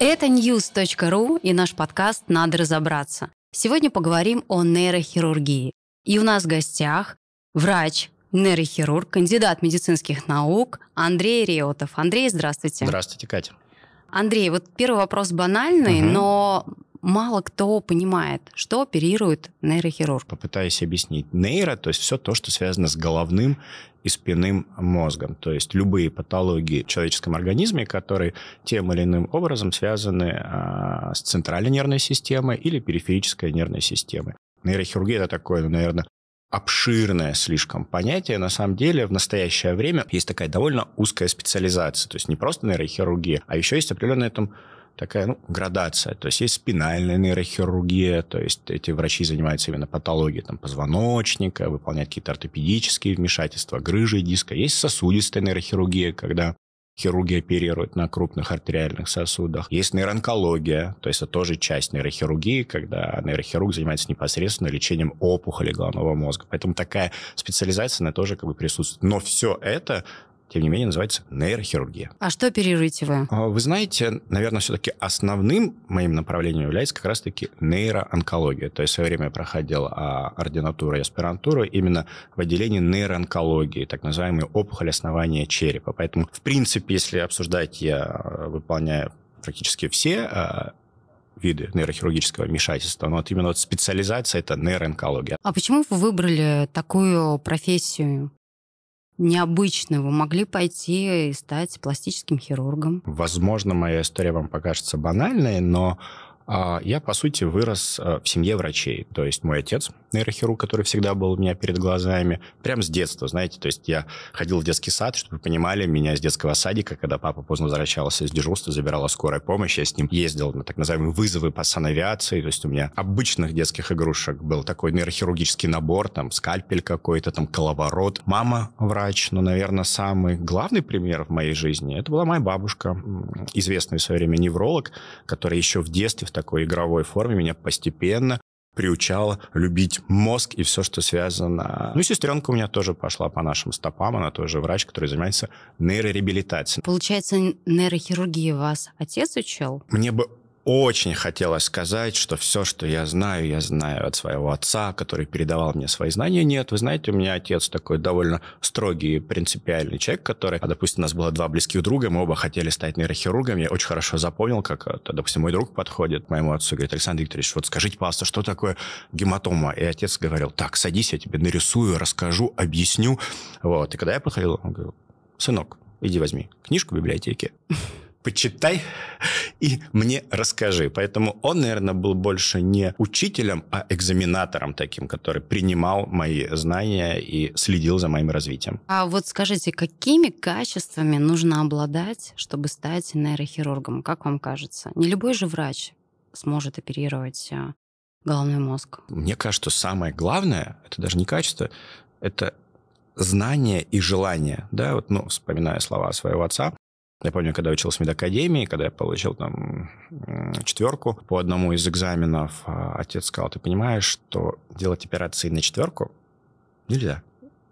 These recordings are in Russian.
Это news.ru и наш подкаст «Надо разобраться». Сегодня поговорим о нейрохирургии. И у нас в гостях врач, нейрохирург, кандидат медицинских наук Андрей Реутов. Андрей, здравствуйте. Здравствуйте, Катя. Андрей, вот первый вопрос банальный, угу. но мало кто понимает, что оперирует нейрохирург. Попытаюсь объяснить. Нейро, то есть все то, что связано с головным и спинным мозгом. То есть любые патологии в человеческом организме, которые тем или иным образом связаны а, с центральной нервной системой или периферической нервной системой. Нейрохирургия – это такое, ну, наверное, обширное слишком понятие. На самом деле в настоящее время есть такая довольно узкая специализация. То есть не просто нейрохирургия, а еще есть определенная там такая ну, градация. То есть есть спинальная нейрохирургия, то есть эти врачи занимаются именно патологией там, позвоночника, выполняют какие-то ортопедические вмешательства, грыжи диска. Есть сосудистая нейрохирургия, когда хирурги оперируют на крупных артериальных сосудах. Есть нейроонкология, то есть это тоже часть нейрохирургии, когда нейрохирург занимается непосредственно лечением опухоли головного мозга. Поэтому такая специализация, она тоже как бы присутствует. Но все это тем не менее, называется нейрохирургия. А что оперируете вы? А, вы знаете, наверное, все-таки основным моим направлением является как раз-таки нейроонкология. То есть в свое время я проходил а, ординатуру и аспирантуру именно в отделении нейроонкологии, так называемые опухоли основания черепа. Поэтому, в принципе, если обсуждать, я а, выполняю практически все виды нейрохирургического вмешательства, но вот именно вот специализация – это нейроонкология. А почему вы выбрали такую профессию? Необычно вы могли пойти и стать пластическим хирургом? Возможно, моя история вам покажется банальной, но я, по сути, вырос э, в семье врачей. То есть мой отец, нейрохирург, который всегда был у меня перед глазами, прям с детства, знаете. То есть я ходил в детский сад, чтобы вы понимали, меня с детского садика, когда папа поздно возвращался из дежурства, забирала скорая помощь, я с ним ездил на так называемые вызовы по санавиации. То есть у меня обычных детских игрушек был такой нейрохирургический набор, там скальпель какой-то, там коловорот. Мама врач, но, наверное, самый главный пример в моей жизни, это была моя бабушка, известный в свое время невролог, который еще в детстве, в такой игровой форме меня постепенно приучала любить мозг и все, что связано. Ну, сестренка у меня тоже пошла по нашим стопам. Она тоже врач, который занимается нейрореабилитацией. Получается, нейрохирургии вас отец учил? Мне бы очень хотелось сказать, что все, что я знаю, я знаю от своего отца, который передавал мне свои знания. Нет, вы знаете, у меня отец такой довольно строгий, принципиальный человек, который, а, допустим, у нас было два близких друга, мы оба хотели стать нейрохирургами. Я очень хорошо запомнил, как, э, допустим, мой друг подходит к моему отцу и говорит, Александр Викторович, вот скажите, пожалуйста, что такое гематома? И отец говорил, так, садись, я тебе нарисую, расскажу, объясню. Вот. И когда я подходил, он говорил, сынок, иди возьми книжку в библиотеке почитай и мне расскажи. Поэтому он, наверное, был больше не учителем, а экзаменатором таким, который принимал мои знания и следил за моим развитием. А вот скажите, какими качествами нужно обладать, чтобы стать нейрохирургом? Как вам кажется? Не любой же врач сможет оперировать э, головной мозг. Мне кажется, самое главное, это даже не качество, это знание и желание. Да, вот, ну, вспоминая слова своего отца, я помню, когда учился в медакадемии, когда я получил там четверку по одному из экзаменов, а, отец сказал, ты понимаешь, что делать операции на четверку нельзя.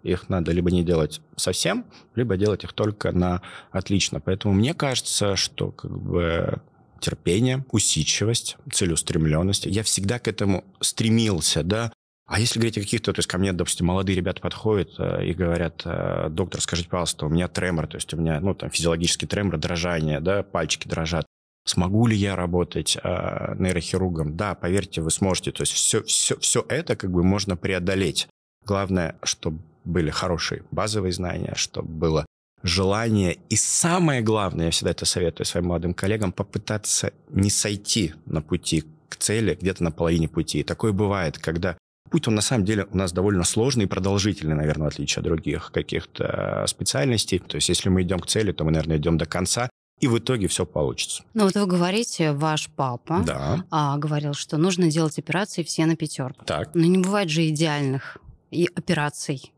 Их надо либо не делать совсем, либо делать их только на отлично. Поэтому мне кажется, что как бы терпение, усидчивость, целеустремленность. Я всегда к этому стремился, да. А если говорить о каких-то, то есть ко мне, допустим, молодые ребята подходят э, и говорят, э, доктор, скажите, пожалуйста, у меня тремор, то есть у меня, ну, там, физиологический тремор, дрожание, да, пальчики дрожат. Смогу ли я работать э, нейрохирургом? Да, поверьте, вы сможете. То есть все, все, все это как бы можно преодолеть. Главное, чтобы были хорошие базовые знания, чтобы было желание. И самое главное, я всегда это советую своим молодым коллегам, попытаться не сойти на пути к цели где-то на половине пути. Такое бывает, когда Путь, он на самом деле у нас довольно сложный и продолжительный, наверное, в отличие от других каких-то специальностей. То есть если мы идем к цели, то мы, наверное, идем до конца, и в итоге все получится. Ну вот вы говорите, ваш папа да. а, говорил, что нужно делать операции все на пятерку. Так. Но не бывает же идеальных и операций,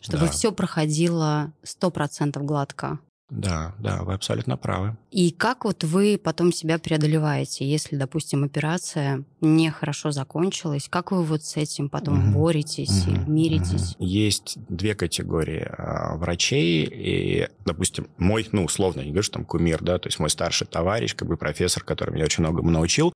чтобы да. все проходило 100% гладко. Да, да, вы абсолютно правы. И как вот вы потом себя преодолеваете, если, допустим, операция нехорошо закончилась? Как вы вот с этим потом угу. боретесь угу. или миритесь? Угу. Есть две категории а, врачей. И, допустим, мой, ну, условно, не говорю, что там кумир, да, то есть мой старший товарищ, как бы профессор, который меня очень многому научил,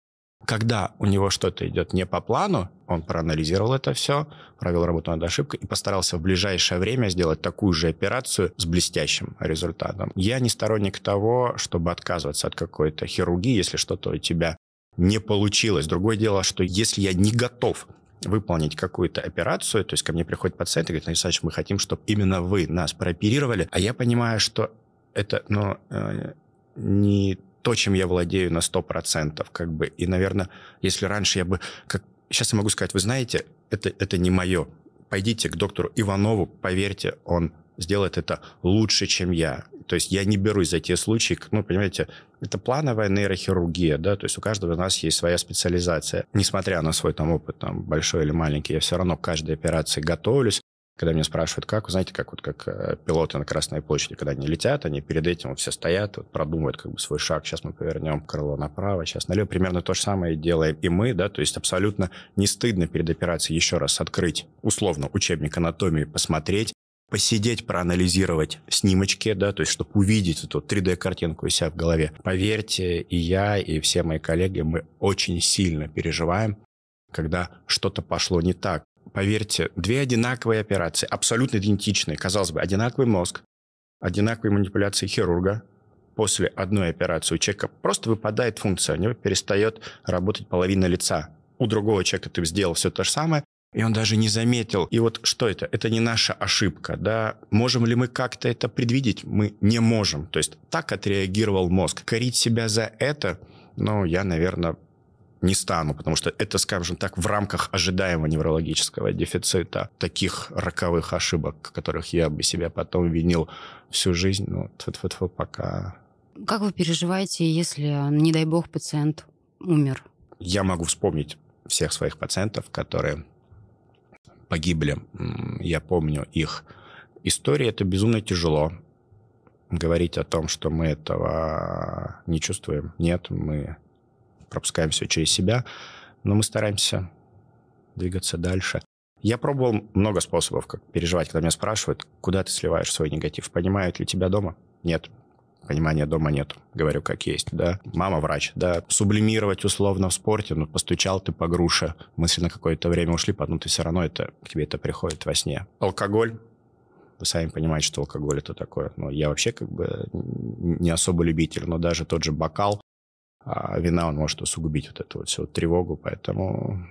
когда у него что-то идет не по плану, он проанализировал это все, провел работу над ошибкой и постарался в ближайшее время сделать такую же операцию с блестящим результатом. Я не сторонник того, чтобы отказываться от какой-то хирургии, если что-то у тебя не получилось. Другое дело, что если я не готов выполнить какую-то операцию, то есть ко мне приходит пациент и говорит, Александр, мы хотим, чтобы именно вы нас прооперировали, а я понимаю, что это ну, э, не то, чем я владею на 100%. Как бы. И, наверное, если раньше я бы... Как, сейчас я могу сказать, вы знаете, это, это не мое. Пойдите к доктору Иванову, поверьте, он сделает это лучше, чем я. То есть я не берусь за те случаи, ну, понимаете, это плановая нейрохирургия, да, то есть у каждого из нас есть своя специализация. Несмотря на свой там опыт, там, большой или маленький, я все равно к каждой операции готовлюсь, когда меня спрашивают, как, знаете, как вот как э, пилоты на Красной площади, когда они летят, они перед этим вот все стоят, вот, продумывают как бы свой шаг, сейчас мы повернем крыло направо, сейчас налево. Примерно то же самое делаем и мы, да, то есть абсолютно не стыдно перед операцией еще раз открыть, условно, учебник анатомии, посмотреть, посидеть, проанализировать снимочки, да, то есть чтобы увидеть эту 3D-картинку у себя в голове. Поверьте, и я, и все мои коллеги, мы очень сильно переживаем, когда что-то пошло не так. Поверьте, две одинаковые операции, абсолютно идентичные. Казалось бы, одинаковый мозг, одинаковые манипуляции хирурга. После одной операции у человека просто выпадает функция, у него перестает работать половина лица. У другого человека ты сделал все то же самое, и он даже не заметил. И вот что это? Это не наша ошибка. Да? Можем ли мы как-то это предвидеть? Мы не можем. То есть так отреагировал мозг. Корить себя за это, ну, я, наверное, не стану, потому что это, скажем так, в рамках ожидаемого неврологического дефицита, таких роковых ошибок, которых я бы себя потом винил всю жизнь, ну, тьфу -тьфу -тьфу, пока... Как вы переживаете, если, не дай бог, пациент умер? Я могу вспомнить всех своих пациентов, которые погибли. Я помню их истории. Это безумно тяжело. Говорить о том, что мы этого не чувствуем. Нет, мы пропускаем все через себя, но мы стараемся двигаться дальше. Я пробовал много способов, как переживать, когда меня спрашивают, куда ты сливаешь свой негатив. Понимают ли тебя дома? Нет. Понимания дома нет. Говорю, как есть, да. Мама врач, да. Сублимировать условно в спорте, ну, постучал ты по груше, мысли на какое-то время ушли, потом ты все равно это, к тебе это приходит во сне. Алкоголь, вы сами понимаете, что алкоголь это такое. Ну, я вообще как бы не особо любитель, но даже тот же бокал а вина, он может усугубить вот эту вот всю тревогу, поэтому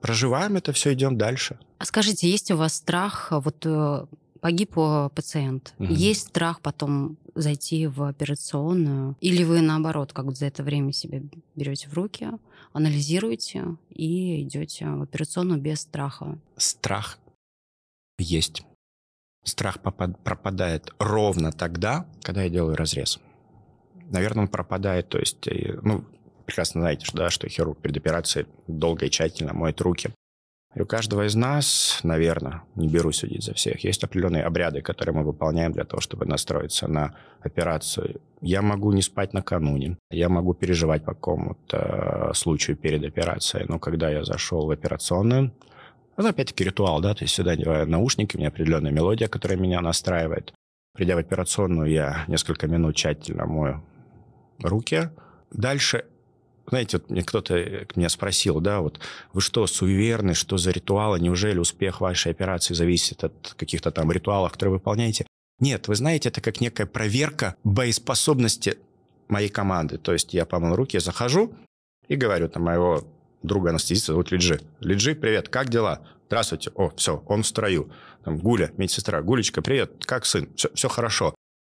проживаем это все, идем дальше. А скажите, есть у вас страх, вот э, погиб пациент, угу. есть страх потом зайти в операционную, или вы наоборот, как за это время себя берете в руки, анализируете и идете в операционную без страха? Страх есть. Страх пропадает ровно тогда, когда я делаю разрез наверное, он пропадает. То есть, э, ну, прекрасно знаете, да, что хирург перед операцией долго и тщательно моет руки. И у каждого из нас, наверное, не беру судить за всех, есть определенные обряды, которые мы выполняем для того, чтобы настроиться на операцию. Я могу не спать накануне, я могу переживать по какому-то случаю перед операцией, но когда я зашел в операционную, ну, опять-таки ритуал, да, то есть сюда одеваю наушники, у меня определенная мелодия, которая меня настраивает. Придя в операционную, я несколько минут тщательно мою руки. Дальше знаете, вот мне кто-то меня спросил, да, вот вы что, суеверны, что за ритуалы, неужели успех вашей операции зависит от каких-то там ритуалов, которые вы выполняете? Нет, вы знаете, это как некая проверка боеспособности моей команды. То есть я помыл руки, я захожу и говорю там моего друга анестезиста зовут Лиджи. Лиджи, привет, как дела? Здравствуйте. О, все, он в строю. Там, Гуля, медсестра. Гулечка, привет, как сын? Все, все хорошо.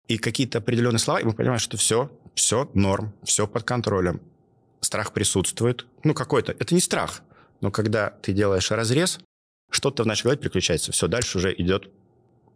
И какие-то определенные слова, и мы понимаем, что все, все норм, все под контролем. Страх присутствует. Ну, какой-то. Это не страх. Но когда ты делаешь разрез, что-то в нашей голове переключается. Все, дальше уже идет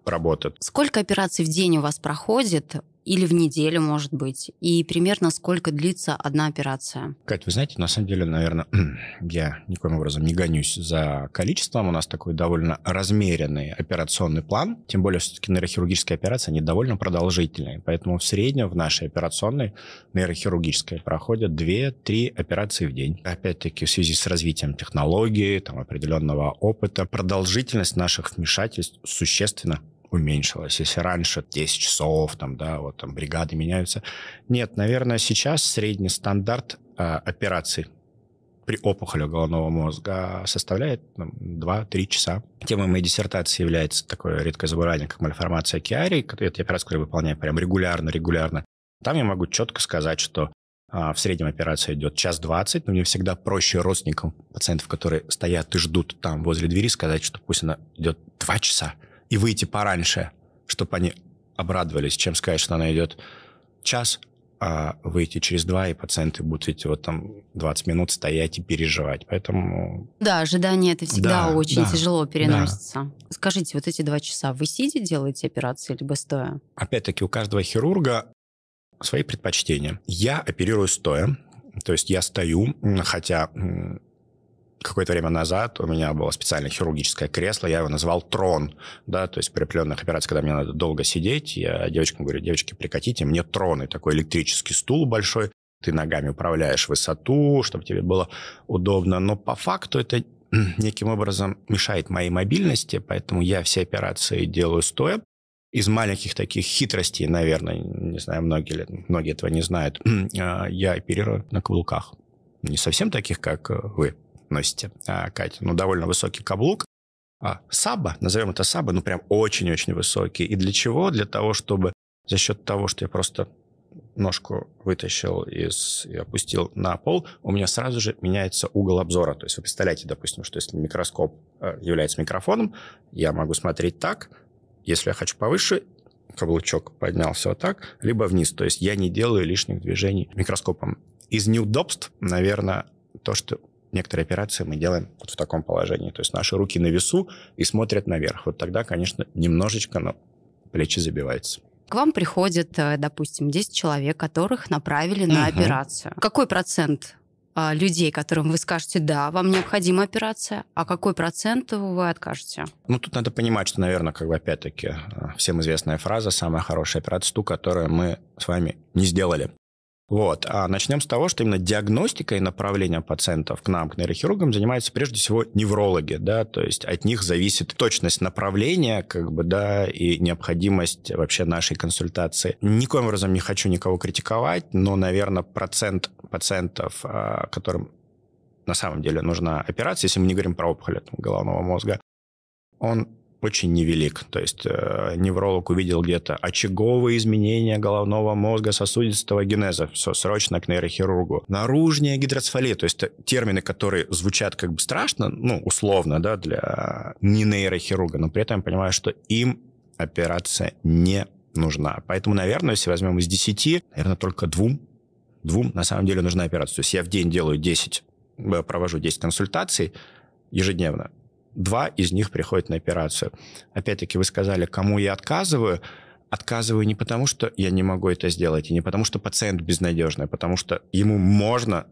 работа. Сколько операций в день у вас проходит? Или в неделю, может быть? И примерно сколько длится одна операция? Кать, вы знаете, на самом деле, наверное, я никоим образом не гонюсь за количеством. У нас такой довольно размеренный операционный план. Тем более, все-таки нейрохирургические операции, они довольно продолжительные. Поэтому в среднем в нашей операционной нейрохирургической проходят 2-3 операции в день. Опять-таки, в связи с развитием технологий, там, определенного опыта, продолжительность наших вмешательств существенно уменьшилось. Если раньше 10 часов, там, да, вот там бригады меняются. Нет, наверное, сейчас средний стандарт э, операций при опухоли головного мозга составляет 2-3 часа. Темой моей диссертации является такое редкое заболевание, как мальформация Киари. Это операция, которую выполняю прям регулярно, регулярно. Там я могу четко сказать, что а, в среднем операция идет час двадцать, но мне всегда проще родственникам пациентов, которые стоят и ждут там возле двери, сказать, что пусть она идет два часа, и выйти пораньше, чтобы они обрадовались, чем сказать, что она идет час, а выйти через два, и пациенты будут эти вот там 20 минут стоять и переживать. Поэтому... Да, ожидание это всегда да, очень да, тяжело переносится. Да. Скажите, вот эти два часа вы сидя делаете операции либо стоя? Опять-таки у каждого хирурга свои предпочтения. Я оперирую стоя, то есть я стою, хотя какое-то время назад у меня было специальное хирургическое кресло, я его назвал трон, да, то есть при определенных операциях, когда мне надо долго сидеть, я девочкам говорю, девочки, прикатите мне трон, и такой электрический стул большой, ты ногами управляешь высоту, чтобы тебе было удобно, но по факту это неким образом мешает моей мобильности, поэтому я все операции делаю стоя. Из маленьких таких хитростей, наверное, не знаю, многие, многие этого не знают, а, я оперирую на каблуках. Не совсем таких, как вы, носите, а, Катя. Ну, довольно высокий каблук. А, саба, назовем это саба, ну, прям очень-очень высокий. И для чего? Для того, чтобы за счет того, что я просто ножку вытащил из, и опустил на пол, у меня сразу же меняется угол обзора. То есть вы представляете, допустим, что если микроскоп э, является микрофоном, я могу смотреть так, если я хочу повыше, каблучок поднялся вот так, либо вниз. То есть я не делаю лишних движений микроскопом. Из неудобств, наверное, то, что некоторые операции мы делаем вот в таком положении. То есть наши руки на весу и смотрят наверх. Вот тогда, конечно, немножечко но плечи забиваются. К вам приходит, э, допустим, 10 человек, которых направили на угу. операцию. Какой процент а, людей, которым вы скажете, да, вам необходима операция, а какой процент вы откажете? Ну, тут надо понимать, что, наверное, как бы опять-таки э, всем известная фраза «самая хорошая операция ту, которую мы с вами не сделали». Вот. А начнем с того, что именно диагностикой и направлением пациентов к нам, к нейрохирургам, занимаются прежде всего неврологи, да, то есть от них зависит точность направления, как бы, да, и необходимость вообще нашей консультации. Никоим образом не хочу никого критиковать, но, наверное, процент пациентов, а, которым на самом деле нужна операция, если мы не говорим про опухоль головного мозга, он очень невелик. То есть э, невролог увидел где-то очаговые изменения головного мозга сосудистого генеза, все, срочно к нейрохирургу. Наружная гидроцефалия, то есть термины, которые звучат как бы страшно, ну, условно, да, для не нейрохирурга, но при этом я понимаю, что им операция не нужна. Поэтому, наверное, если возьмем из 10, наверное, только двум, двум на самом деле нужна операция. То есть я в день делаю 10, э, провожу 10 консультаций ежедневно два из них приходят на операцию. Опять-таки, вы сказали, кому я отказываю. Отказываю не потому, что я не могу это сделать, и не потому, что пациент безнадежный, а потому что ему можно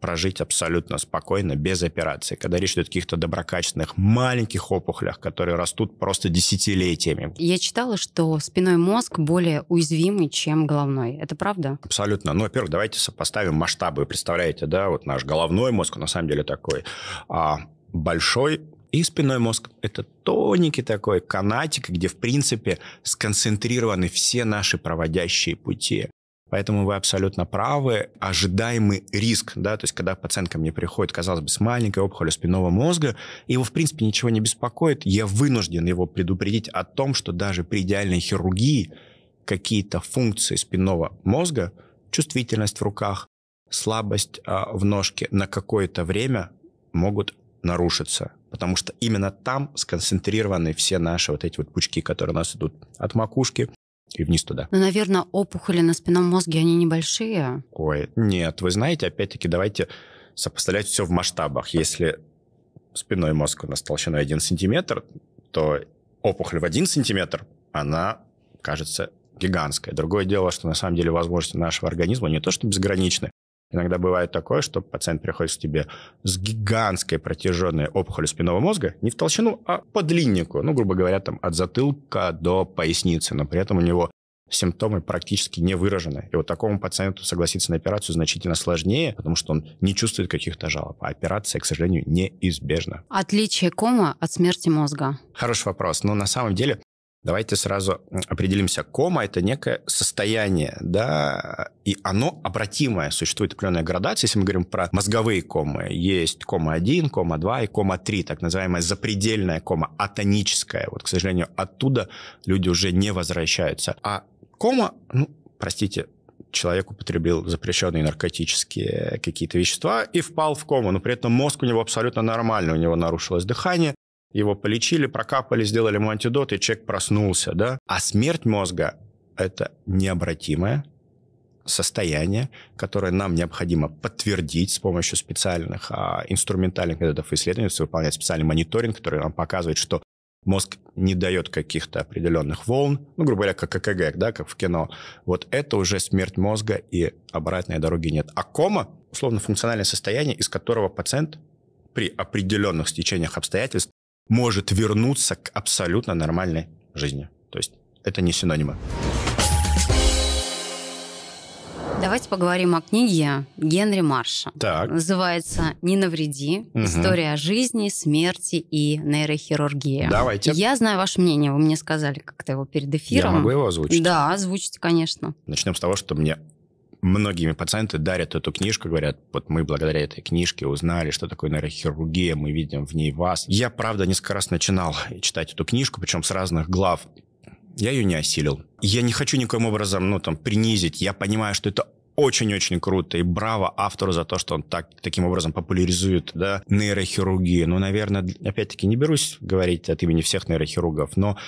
прожить абсолютно спокойно, без операции. Когда речь идет о каких-то доброкачественных маленьких опухолях, которые растут просто десятилетиями. Я читала, что спиной мозг более уязвимый, чем головной. Это правда? Абсолютно. Ну, во-первых, давайте сопоставим масштабы. Представляете, да, вот наш головной мозг, на самом деле такой а, большой и спинной мозг – это тоненький такой канатик, где, в принципе, сконцентрированы все наши проводящие пути. Поэтому вы абсолютно правы. Ожидаемый риск, да, то есть когда пациент ко мне приходит, казалось бы, с маленькой опухолью спинного мозга, его, в принципе, ничего не беспокоит, я вынужден его предупредить о том, что даже при идеальной хирургии какие-то функции спинного мозга, чувствительность в руках, слабость а, в ножке на какое-то время могут нарушится, потому что именно там сконцентрированы все наши вот эти вот пучки, которые у нас идут от макушки и вниз туда. Ну, наверное, опухоли на спинном мозге, они небольшие. Ой, нет, вы знаете, опять-таки, давайте сопоставлять все в масштабах. Если спинной мозг у нас толщиной 1 сантиметр, то опухоль в 1 сантиметр, она кажется гигантская. Другое дело, что на самом деле возможности нашего организма не то что безграничны, Иногда бывает такое, что пациент приходит к тебе с гигантской протяженной опухолью спинного мозга, не в толщину, а по длиннику, ну, грубо говоря, там от затылка до поясницы, но при этом у него симптомы практически не выражены. И вот такому пациенту согласиться на операцию значительно сложнее, потому что он не чувствует каких-то жалоб. А операция, к сожалению, неизбежна. Отличие кома от смерти мозга? Хороший вопрос. Но на самом деле Давайте сразу определимся. Кома – это некое состояние, да, и оно обратимое. Существует определенная градация. Если мы говорим про мозговые комы, есть кома 1, кома 2 и кома 3, так называемая запредельная кома, атоническая. Вот, к сожалению, оттуда люди уже не возвращаются. А кома, ну, простите, человек употребил запрещенные наркотические какие-то вещества и впал в кому, но при этом мозг у него абсолютно нормальный, у него нарушилось дыхание, его полечили, прокапали, сделали ему антидот, и человек проснулся, да. А смерть мозга – это необратимое состояние, которое нам необходимо подтвердить с помощью специальных а, инструментальных методов исследований, выполнять специальный мониторинг, который нам показывает, что мозг не дает каких-то определенных волн, ну, грубо говоря, как ЭКГ, да, как в кино. Вот это уже смерть мозга, и обратной дороги нет. А кома, условно, функциональное состояние, из которого пациент при определенных стечениях обстоятельств может вернуться к абсолютно нормальной жизни. То есть это не синонимы. Давайте поговорим о книге Генри Марша. Так. Называется «Не навреди. Угу. История жизни, смерти и нейрохирургии». Давайте. Я знаю ваше мнение. Вы мне сказали как-то его перед эфиром. Я могу его озвучить? Да, озвучите, конечно. Начнем с того, что мне многими пациенты дарят эту книжку, говорят, вот мы благодаря этой книжке узнали, что такое нейрохирургия, мы видим в ней вас. Я, правда, несколько раз начинал читать эту книжку, причем с разных глав. Я ее не осилил. Я не хочу никоим образом, ну, там, принизить. Я понимаю, что это очень-очень круто. И браво автору за то, что он так, таким образом популяризует да, нейрохирургию. Ну, наверное, опять-таки не берусь говорить от имени всех нейрохирургов, но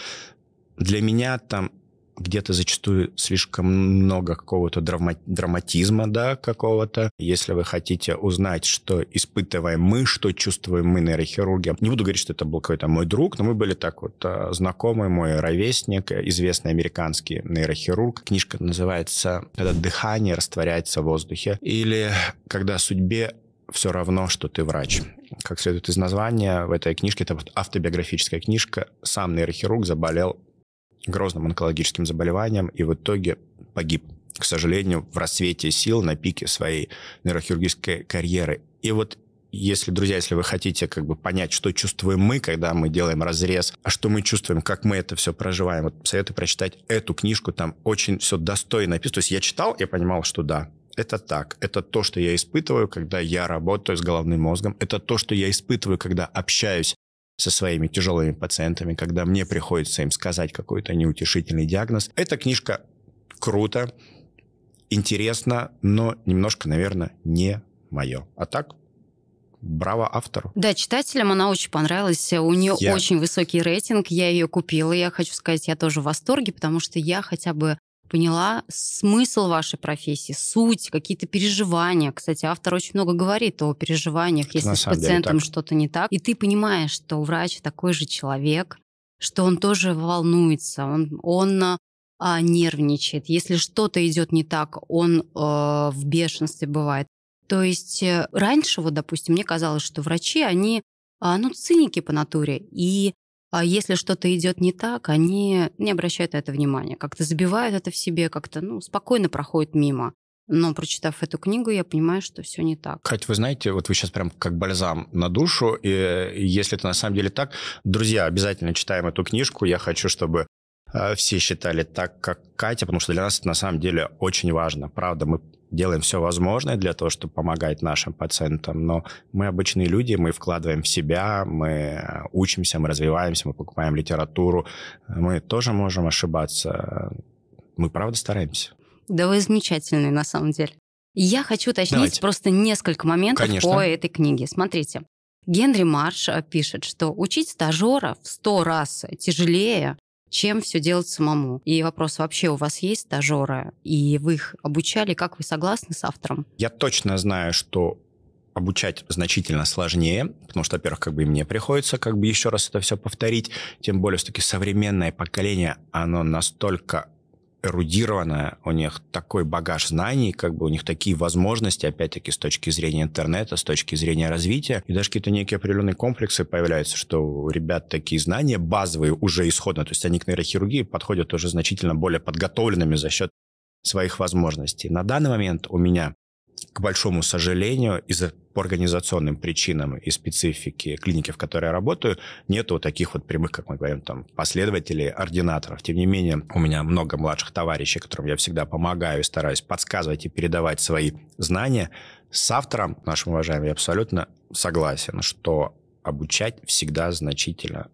для меня там где-то зачастую слишком много какого-то драма- драматизма, да, какого-то. Если вы хотите узнать, что испытываем мы, что чувствуем мы нейрохирурги, не буду говорить, что это был какой-то мой друг, но мы были так вот а, знакомы, мой ровесник, известный американский нейрохирург. Книжка называется «Когда дыхание растворяется в воздухе» или «Когда судьбе все равно, что ты врач. Как следует из названия, в этой книжке, это автобиографическая книжка, сам нейрохирург заболел грозным онкологическим заболеванием и в итоге погиб, к сожалению, в рассвете сил на пике своей нейрохирургической карьеры. И вот если, друзья, если вы хотите как бы понять, что чувствуем мы, когда мы делаем разрез, а что мы чувствуем, как мы это все проживаем, вот советую прочитать эту книжку, там очень все достойно написано. То есть я читал, я понимал, что да, это так. Это то, что я испытываю, когда я работаю с головным мозгом. Это то, что я испытываю, когда общаюсь со своими тяжелыми пациентами, когда мне приходится им сказать какой-то неутешительный диагноз. Эта книжка круто, интересно, но немножко, наверное, не мое. А так, браво автору. Да, читателям она очень понравилась. У нее я... очень высокий рейтинг. Я ее купила. Я хочу сказать, я тоже в восторге, потому что я хотя бы поняла смысл вашей профессии, суть, какие-то переживания. Кстати, автор очень много говорит о переживаниях, если с пациентом что-то не так. И ты понимаешь, что врач такой же человек, что он тоже волнуется, он, он а, нервничает. Если что-то идет не так, он э, в бешенстве бывает. То есть э, раньше, вот, допустим, мне казалось, что врачи, они а, ну, циники по натуре. И а если что-то идет не так, они не обращают на это внимания, как-то забивают это в себе, как-то ну, спокойно проходят мимо. Но прочитав эту книгу, я понимаю, что все не так. Кать, вы знаете, вот вы сейчас прям как бальзам на душу, и если это на самом деле так, друзья, обязательно читаем эту книжку. Я хочу, чтобы э, все считали так, как Катя, потому что для нас это на самом деле очень важно. Правда, мы делаем все возможное для того, чтобы помогать нашим пациентам, но мы обычные люди, мы вкладываем в себя, мы учимся, мы развиваемся, мы покупаем литературу, мы тоже можем ошибаться. Мы правда стараемся. Да вы замечательный на самом деле. Я хочу уточнить Давайте. просто несколько моментов Конечно. по этой книге. Смотрите, Генри Марш пишет, что учить стажера в сто раз тяжелее, чем все делать самому. И вопрос, вообще у вас есть стажеры, и вы их обучали, как вы согласны с автором? Я точно знаю, что обучать значительно сложнее, потому что, во-первых, как бы мне приходится как бы еще раз это все повторить, тем более, все-таки современное поколение, оно настолько эрудированная, у них такой багаж знаний, как бы у них такие возможности, опять-таки, с точки зрения интернета, с точки зрения развития, и даже какие-то некие определенные комплексы появляются, что у ребят такие знания базовые уже исходно, то есть они к нейрохирургии подходят уже значительно более подготовленными за счет своих возможностей. На данный момент у меня к большому сожалению, из-за по организационным причинам и специфике клиники, в которой я работаю, нету таких вот прямых, как мы говорим, там, последователей, ординаторов. Тем не менее, у меня много младших товарищей, которым я всегда помогаю и стараюсь подсказывать и передавать свои знания. С автором, нашим уважаемым, я абсолютно согласен, что обучать всегда значительно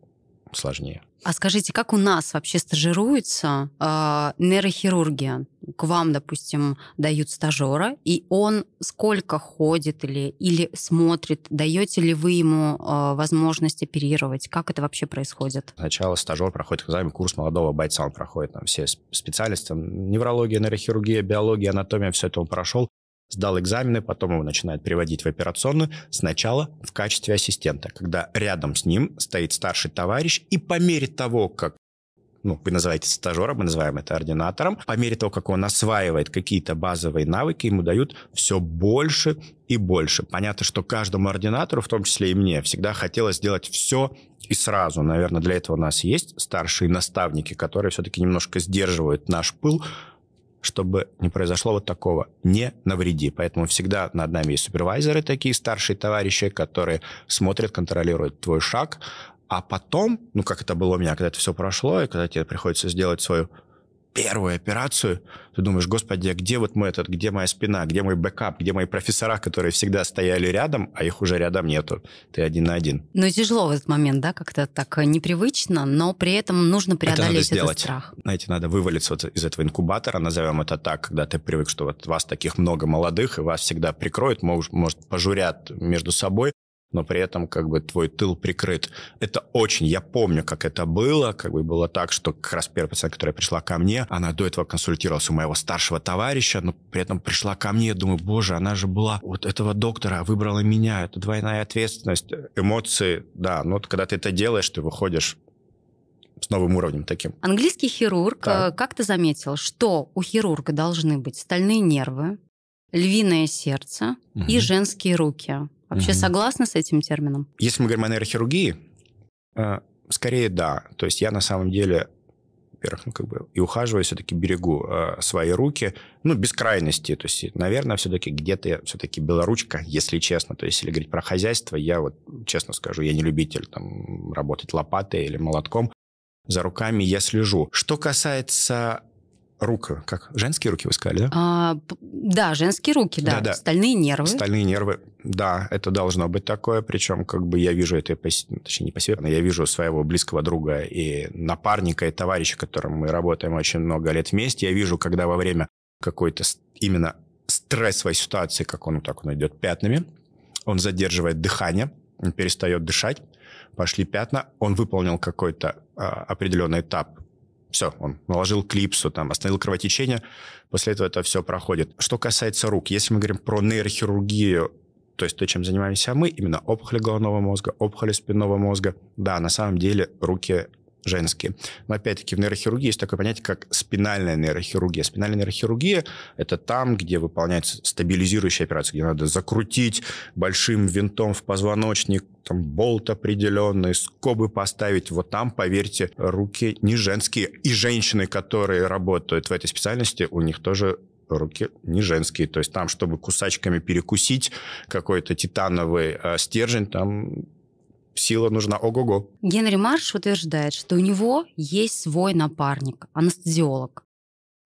сложнее. А скажите, как у нас вообще стажируется э, нейрохирургия? К вам, допустим, дают стажера, и он сколько ходит или, или смотрит? Даете ли вы ему э, возможность оперировать? Как это вообще происходит? Сначала стажер проходит экзамен, курс молодого бойца, он проходит там все специальности, неврология, нейрохирургия, биология, анатомия, все это он прошел сдал экзамены, потом его начинают переводить в операционную, сначала в качестве ассистента, когда рядом с ним стоит старший товарищ, и по мере того, как ну, вы называете стажером, мы называем это ординатором. По мере того, как он осваивает какие-то базовые навыки, ему дают все больше и больше. Понятно, что каждому ординатору, в том числе и мне, всегда хотелось сделать все и сразу. Наверное, для этого у нас есть старшие наставники, которые все-таки немножко сдерживают наш пыл, чтобы не произошло вот такого. Не навреди. Поэтому всегда над нами есть супервайзеры такие, старшие товарищи, которые смотрят, контролируют твой шаг, а потом, ну, как это было у меня, когда это все прошло, и когда тебе приходится сделать свою первую операцию, ты думаешь, господи, а где вот мой этот, где моя спина, где мой backup, где мои профессора, которые всегда стояли рядом, а их уже рядом нету. Ты один на один. Ну, тяжело в этот момент, да, как-то так непривычно, но при этом нужно преодолеть это сделать. этот страх. Знаете, надо вывалиться вот из этого инкубатора, назовем это так, когда ты привык, что вот вас таких много молодых, и вас всегда прикроют, может, может пожурят между собой, но при этом как бы твой тыл прикрыт. Это очень, я помню, как это было, как бы было так, что как раз первая пациентка, которая пришла ко мне, она до этого консультировалась у моего старшего товарища, но при этом пришла ко мне, думаю, боже, она же была вот этого доктора, выбрала меня, это двойная ответственность, эмоции, да, но вот когда ты это делаешь, ты выходишь с новым уровнем таким. Английский хирург, так. Э, как ты заметил, что у хирурга должны быть стальные нервы, львиное сердце угу. и женские руки. Вообще угу. согласны с этим термином? Если мы говорим о нейрохирургии, э, скорее да. То есть я на самом деле во-первых, ну, как бы и ухаживаю, все-таки берегу э, свои руки, ну, без крайности. То есть, наверное, все-таки где-то я все-таки белоручка, если честно. То есть, если говорить про хозяйство, я вот, честно скажу, я не любитель там работать лопатой или молотком. За руками я слежу. Что касается рук, как женские руки вы сказали, да? А, да, женские руки, да. да, да. Стальные нервы. Стальные нервы, да, это должно быть такое. Причем, как бы я вижу это, точнее, не по себе, но я вижу своего близкого друга и напарника, и товарища, которым мы работаем очень много лет вместе. Я вижу, когда во время какой-то именно стрессовой ситуации, как он так он идет пятнами, он задерживает дыхание, он перестает дышать, пошли пятна, он выполнил какой-то а, определенный этап все, он наложил клипсу, там, остановил кровотечение, после этого это все проходит. Что касается рук, если мы говорим про нейрохирургию, то есть то, чем занимаемся мы, именно опухоли головного мозга, опухоли спинного мозга, да, на самом деле руки женские. Но опять-таки в нейрохирургии есть такое понятие, как спинальная нейрохирургия. Спинальная нейрохирургия – это там, где выполняется стабилизирующая операция, где надо закрутить большим винтом в позвоночник, там болт определенный, скобы поставить. Вот там, поверьте, руки не женские. И женщины, которые работают в этой специальности, у них тоже руки не женские. То есть там, чтобы кусачками перекусить какой-то титановый э, стержень, там сила нужна ого-го. Генри Марш утверждает, что у него есть свой напарник, анестезиолог.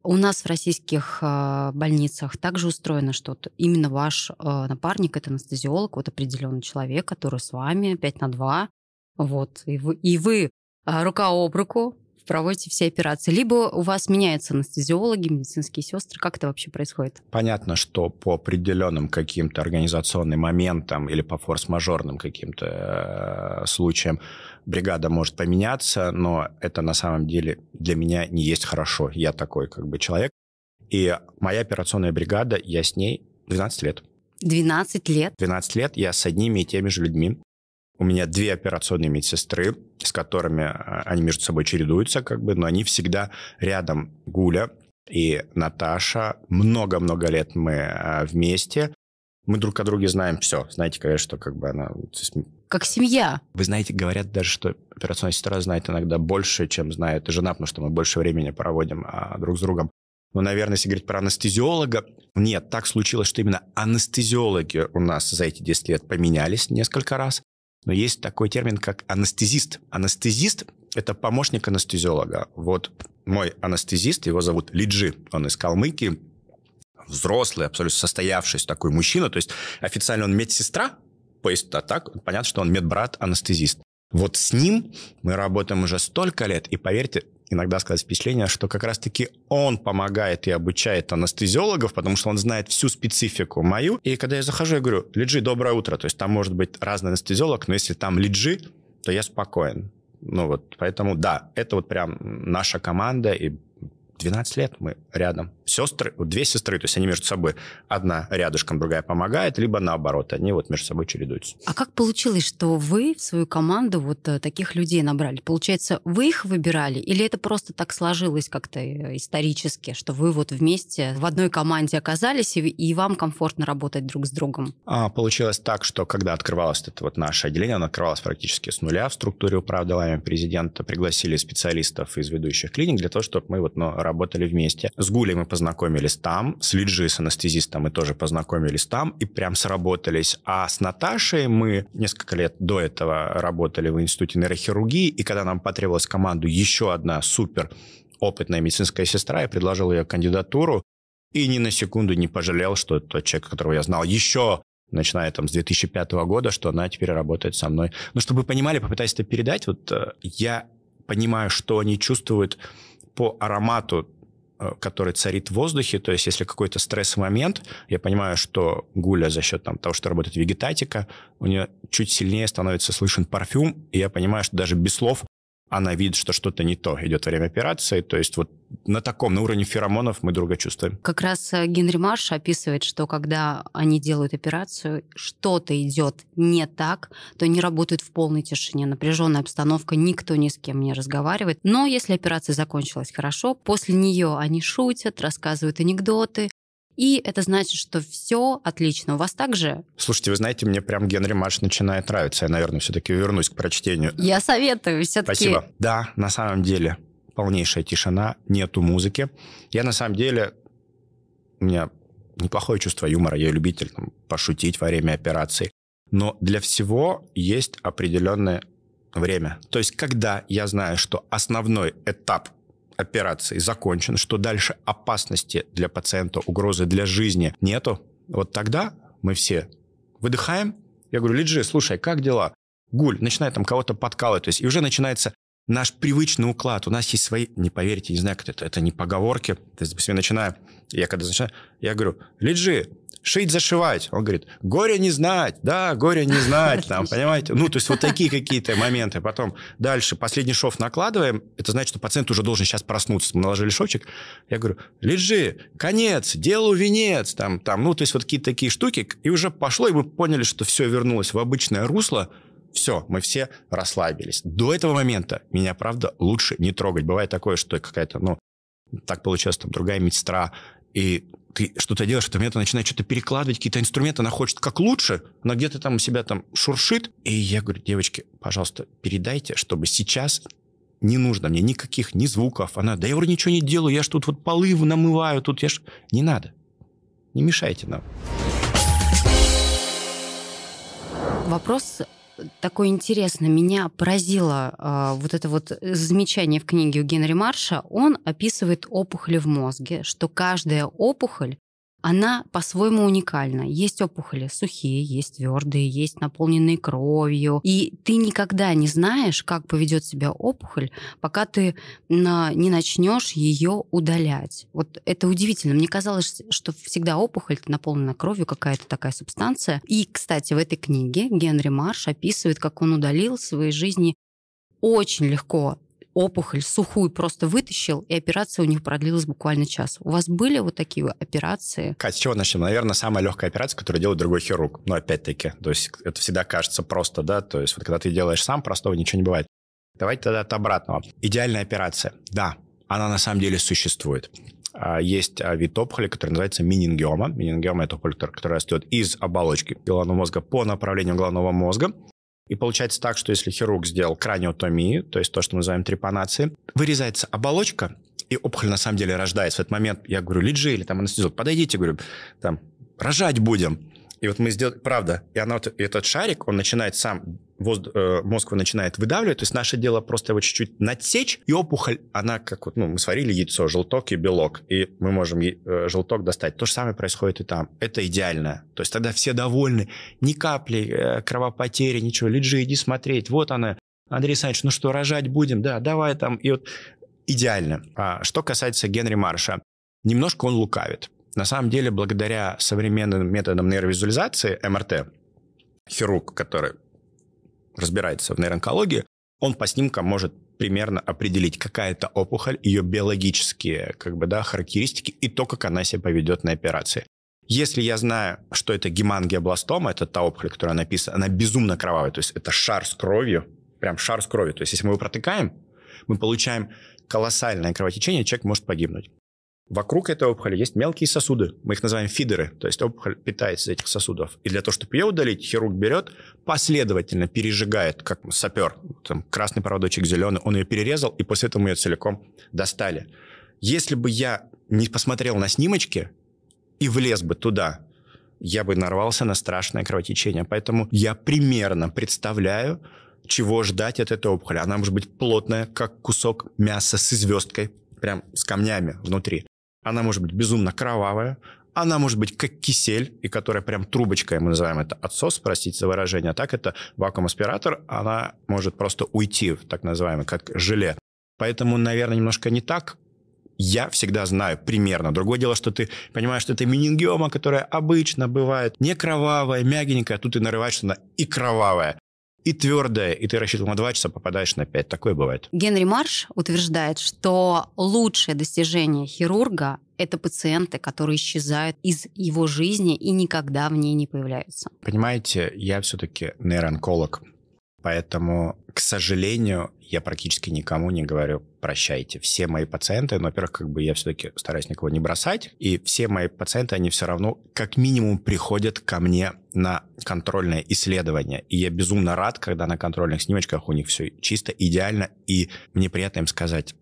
У нас в российских э, больницах также устроено, что именно ваш э, напарник это анестезиолог, вот определенный человек, который с вами 5 на 2. Вот, и вы, и вы э, рука об руку проводите все операции? Либо у вас меняются анестезиологи, медицинские сестры? Как это вообще происходит? Понятно, что по определенным каким-то организационным моментам или по форс-мажорным каким-то э, случаям бригада может поменяться, но это на самом деле для меня не есть хорошо. Я такой как бы человек. И моя операционная бригада, я с ней 12 лет. 12 лет? 12 лет я с одними и теми же людьми. У меня две операционные медсестры, с которыми а, они между собой чередуются, как бы, но они всегда рядом. Гуля, и Наташа. Много-много лет мы а, вместе. Мы друг о друге знаем все. Знаете, говорят, что как бы она... Как семья. Вы знаете, говорят даже, что операционная сестра знает иногда больше, чем знает жена, потому что мы больше времени проводим а, друг с другом. Но, наверное, если говорить про анестезиолога, нет, так случилось, что именно анестезиологи у нас за эти 10 лет поменялись несколько раз. Но есть такой термин, как анестезист. Анестезист – это помощник анестезиолога. Вот мой анестезист, его зовут Лиджи, он из Калмыкии, взрослый, абсолютно состоявшийся такой мужчина, то есть официально он медсестра, то есть а так понятно, что он медбрат-анестезист. Вот с ним мы работаем уже столько лет, и поверьте, иногда сказать впечатление, что как раз-таки он помогает и обучает анестезиологов, потому что он знает всю специфику мою. И когда я захожу, я говорю, Лиджи, доброе утро. То есть там может быть разный анестезиолог, но если там Лиджи, то я спокоен. Ну вот, поэтому да, это вот прям наша команда, и 12 лет мы рядом. Сестры, две сестры, то есть они между собой, одна рядышком, другая помогает, либо наоборот, они вот между собой чередуются. А как получилось, что вы в свою команду вот э, таких людей набрали? Получается, вы их выбирали, или это просто так сложилось как-то э, исторически, что вы вот вместе в одной команде оказались, и, и вам комфортно работать друг с другом? А, получилось так, что когда открывалось это вот наше отделение, оно открывалось практически с нуля в структуре управляемого президента, пригласили специалистов из ведущих клиник для того, чтобы мы вот, ну, работали вместе. С Гулей мы познакомились там, с Лиджи, с анестезистом мы тоже познакомились там и прям сработались. А с Наташей мы несколько лет до этого работали в Институте нейрохирургии, и когда нам потребовалась команду еще одна супер опытная медицинская сестра, я предложил ее кандидатуру, и ни на секунду не пожалел, что тот человек, которого я знал еще начиная там с 2005 года, что она теперь работает со мной. Но чтобы вы понимали, попытаюсь это передать, вот э, я понимаю, что они чувствуют по аромату, который царит в воздухе, то есть если какой-то стресс-момент, я понимаю, что Гуля за счет там, того, что работает вегетатика, у нее чуть сильнее становится слышен парфюм, и я понимаю, что даже без слов она видит, что что-то не то идет время операции. То есть вот на таком, на уровне феромонов мы друга чувствуем. Как раз э, Генри Марш описывает, что когда они делают операцию, что-то идет не так, то они работают в полной тишине, напряженная обстановка, никто ни с кем не разговаривает. Но если операция закончилась хорошо, после нее они шутят, рассказывают анекдоты, и это значит, что все отлично. У вас также? Слушайте, вы знаете, мне прям Генри Марш начинает нравиться. Я, наверное, все-таки вернусь к прочтению. Я советую все-таки. Спасибо. Да, на самом деле полнейшая тишина, нету музыки. Я на самом деле... У меня неплохое чувство юмора, я любитель там, пошутить во время операции. Но для всего есть определенное время. То есть, когда я знаю, что основной этап операции закончен, что дальше опасности для пациента, угрозы для жизни нету, вот тогда мы все выдыхаем. Я говорю, Лиджи, слушай, как дела? Гуль, начинай там кого-то подкалывать. То есть и уже начинается наш привычный уклад. У нас есть свои, не поверите, не знаю, как это, это не поговорки. То есть, допустим, я начинаю, я когда начинаю, я говорю, Лиджи, шить, зашивать. Он говорит, горе не знать, да, горе не знать, там, понимаете? Ну, то есть вот такие какие-то моменты. Потом дальше последний шов накладываем, это значит, что пациент уже должен сейчас проснуться. Мы наложили шовчик, я говорю, лежи, конец, делу венец, там, там, ну, то есть вот какие-то такие штуки, и уже пошло, и мы поняли, что все вернулось в обычное русло, все, мы все расслабились. До этого момента меня, правда, лучше не трогать. Бывает такое, что какая-то, ну, так получилось, там другая медсестра, и ты что-то делаешь, это момент начинает что-то перекладывать, какие-то инструменты, она хочет как лучше, она где-то там у себя там шуршит. И я говорю, девочки, пожалуйста, передайте, чтобы сейчас не нужно мне никаких ни звуков. Она, да я вроде ничего не делаю, я ж тут вот полы намываю, тут я ж... Не надо. Не мешайте нам. Вопрос такой интересный. Меня поразило э, вот это вот замечание в книге у Генри Марша. Он описывает опухоли в мозге, что каждая опухоль она по-своему уникальна. Есть опухоли сухие, есть твердые, есть наполненные кровью. И ты никогда не знаешь, как поведет себя опухоль, пока ты не начнешь ее удалять. Вот это удивительно. Мне казалось, что всегда опухоль наполнена кровью, какая-то такая субстанция. И, кстати, в этой книге Генри Марш описывает, как он удалил в своей жизни очень легко опухоль сухую просто вытащил, и операция у них продлилась буквально час. У вас были вот такие операции? Катя, с чего начнем? Наверное, самая легкая операция, которую делает другой хирург. Но опять-таки, то есть это всегда кажется просто, да, то есть вот когда ты делаешь сам, простого ничего не бывает. Давайте тогда от обратного. Идеальная операция. Да, она на самом деле существует. А, есть а, вид опухоли, который называется менингиома. Менингиома – это опухоль, которая растет из оболочки головного мозга по направлению головного мозга. И получается так, что если хирург сделал краниотомию, то есть то, что мы называем трепанацией, вырезается оболочка, и опухоль на самом деле рождается. В этот момент я говорю, лиджи или там анестезиолог, подойдите, говорю, там, рожать будем. И вот мы сделали, правда, и она, и этот шарик, он начинает сам, воздух, э, мозг его начинает выдавливать, то есть наше дело просто его чуть-чуть надсечь, и опухоль, она как вот, ну, мы сварили яйцо, желток и белок, и мы можем э, желток достать. То же самое происходит и там. Это идеально. То есть тогда все довольны, ни капли э, кровопотери, ничего, лежи, иди смотреть, вот она, Андрей Александрович, ну что, рожать будем? Да, давай там. И вот идеально. А что касается Генри Марша, немножко он лукавит. На самом деле, благодаря современным методам нейровизуализации, МРТ, хирург, который разбирается в нейроонкологии, он по снимкам может примерно определить, какая это опухоль, ее биологические как бы, да, характеристики и то, как она себя поведет на операции. Если я знаю, что это гемангиобластома, это та опухоль, которая написана, она безумно кровавая, то есть это шар с кровью, прям шар с кровью. То есть если мы его протыкаем, мы получаем колоссальное кровотечение, человек может погибнуть. Вокруг этой опухоли есть мелкие сосуды, мы их называем фидеры, то есть опухоль питается из этих сосудов. И для того, чтобы ее удалить, хирург берет, последовательно пережигает, как сапер, там, красный проводочек, зеленый, он ее перерезал, и после этого мы ее целиком достали. Если бы я не посмотрел на снимочки и влез бы туда, я бы нарвался на страшное кровотечение. Поэтому я примерно представляю, чего ждать от этой опухоли. Она может быть плотная, как кусок мяса с звездкой, прям с камнями внутри. Она может быть безумно кровавая, она может быть как кисель, и которая прям трубочкой, мы называем это отсос, простите за выражение, а так это вакуум-аспиратор, она может просто уйти так называемое, как желе. Поэтому, наверное, немножко не так. Я всегда знаю примерно. Другое дело, что ты понимаешь, что это менингиома, которая обычно бывает не кровавая, мягенькая, а тут ты нарываешься на и кровавая и твердое, и ты рассчитывал на 2 часа, попадаешь на 5. Такое бывает. Генри Марш утверждает, что лучшее достижение хирурга – это пациенты, которые исчезают из его жизни и никогда в ней не появляются. Понимаете, я все-таки нейроонколог. Поэтому, к сожалению, я практически никому не говорю «прощайте». Все мои пациенты, ну, во-первых, как бы я все-таки стараюсь никого не бросать, и все мои пациенты, они все равно как минимум приходят ко мне на контрольное исследование. И я безумно рад, когда на контрольных снимочках у них все чисто, идеально, и мне приятно им сказать,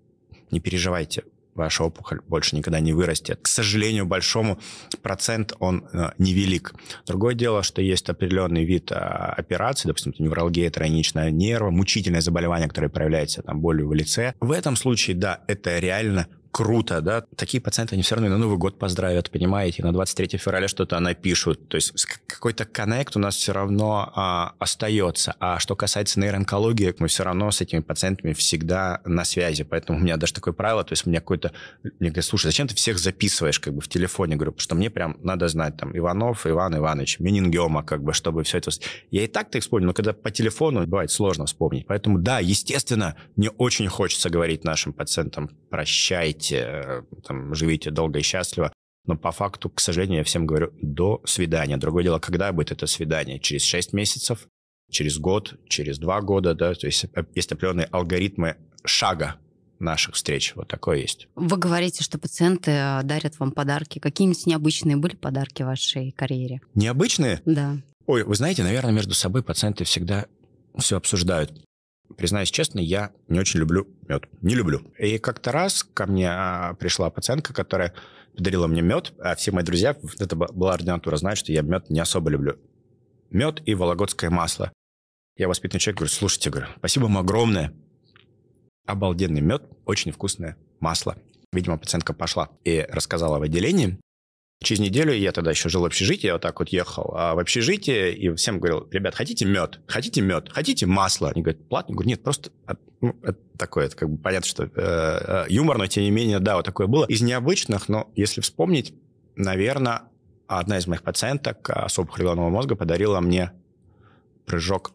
не переживайте, ваша опухоль больше никогда не вырастет. К сожалению, большому процент он э, невелик. Другое дело, что есть определенный вид э, операции, допустим, невралгия тройничная нерва, мучительное заболевание, которое проявляется там болью в лице. В этом случае, да, это реально круто, да, такие пациенты, они все равно на Новый год поздравят, понимаете, на 23 февраля что-то напишут, то есть какой-то коннект у нас все равно а, остается, а что касается нейроонкологии, мы все равно с этими пациентами всегда на связи, поэтому у меня даже такое правило, то есть у меня какой-то, мне говорят, слушай, зачем ты всех записываешь как бы в телефоне, говорю, потому что мне прям надо знать, там, Иванов Иван Иванович, менингиома, как бы, чтобы все это... Я и так-то их вспомню, но когда по телефону бывает сложно вспомнить, поэтому да, естественно, мне очень хочется говорить нашим пациентам, прощайте, живите, э, там, живите долго и счастливо. Но по факту, к сожалению, я всем говорю до свидания. Другое дело, когда будет это свидание? Через 6 месяцев, через год, через 2 года, да, то есть э, есть определенные алгоритмы шага наших встреч. Вот такое есть. Вы говорите, что пациенты э, дарят вам подарки. Какие-нибудь необычные были подарки в вашей карьере? Необычные? Да. Ой, вы знаете, наверное, между собой пациенты всегда все обсуждают признаюсь честно, я не очень люблю мед. Не люблю. И как-то раз ко мне а, пришла пациентка, которая подарила мне мед, а все мои друзья, это была ординатура, знают, что я мед не особо люблю. Мед и вологодское масло. Я воспитанный человек, говорю, слушайте, говорю, спасибо вам огромное. Обалденный мед, очень вкусное масло. Видимо, пациентка пошла и рассказала в отделении. Через неделю я тогда еще жил в общежитии, я вот так вот ехал а в общежитие и всем говорил, ребят, хотите мед? Хотите мед? Хотите масло? Они говорят, платно? Я говорю, нет, просто ну, это такое, это как бы понятно, что э, э, юмор, но тем не менее, да, вот такое было. Из необычных, но если вспомнить, наверное, одна из моих пациенток с опухолью головного мозга подарила мне прыжок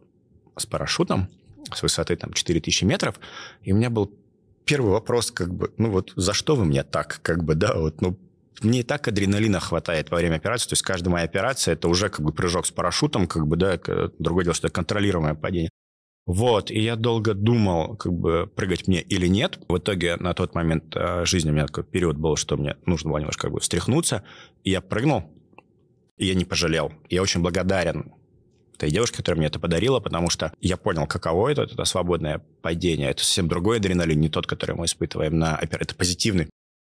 с парашютом с высоты там 4000 метров, и у меня был первый вопрос, как бы, ну вот за что вы мне так, как бы, да, вот, ну мне и так адреналина хватает во время операции. То есть каждая моя операция – это уже как бы прыжок с парашютом, как бы, да, другое дело, что это контролируемое падение. Вот, и я долго думал, как бы прыгать мне или нет. В итоге на тот момент э, жизни у меня такой период был, что мне нужно было немножко как бы встряхнуться, и я прыгнул, и я не пожалел. Я очень благодарен той девушке, которая мне это подарила, потому что я понял, каково это, это свободное падение. Это совсем другой адреналин, не тот, который мы испытываем на Это позитивный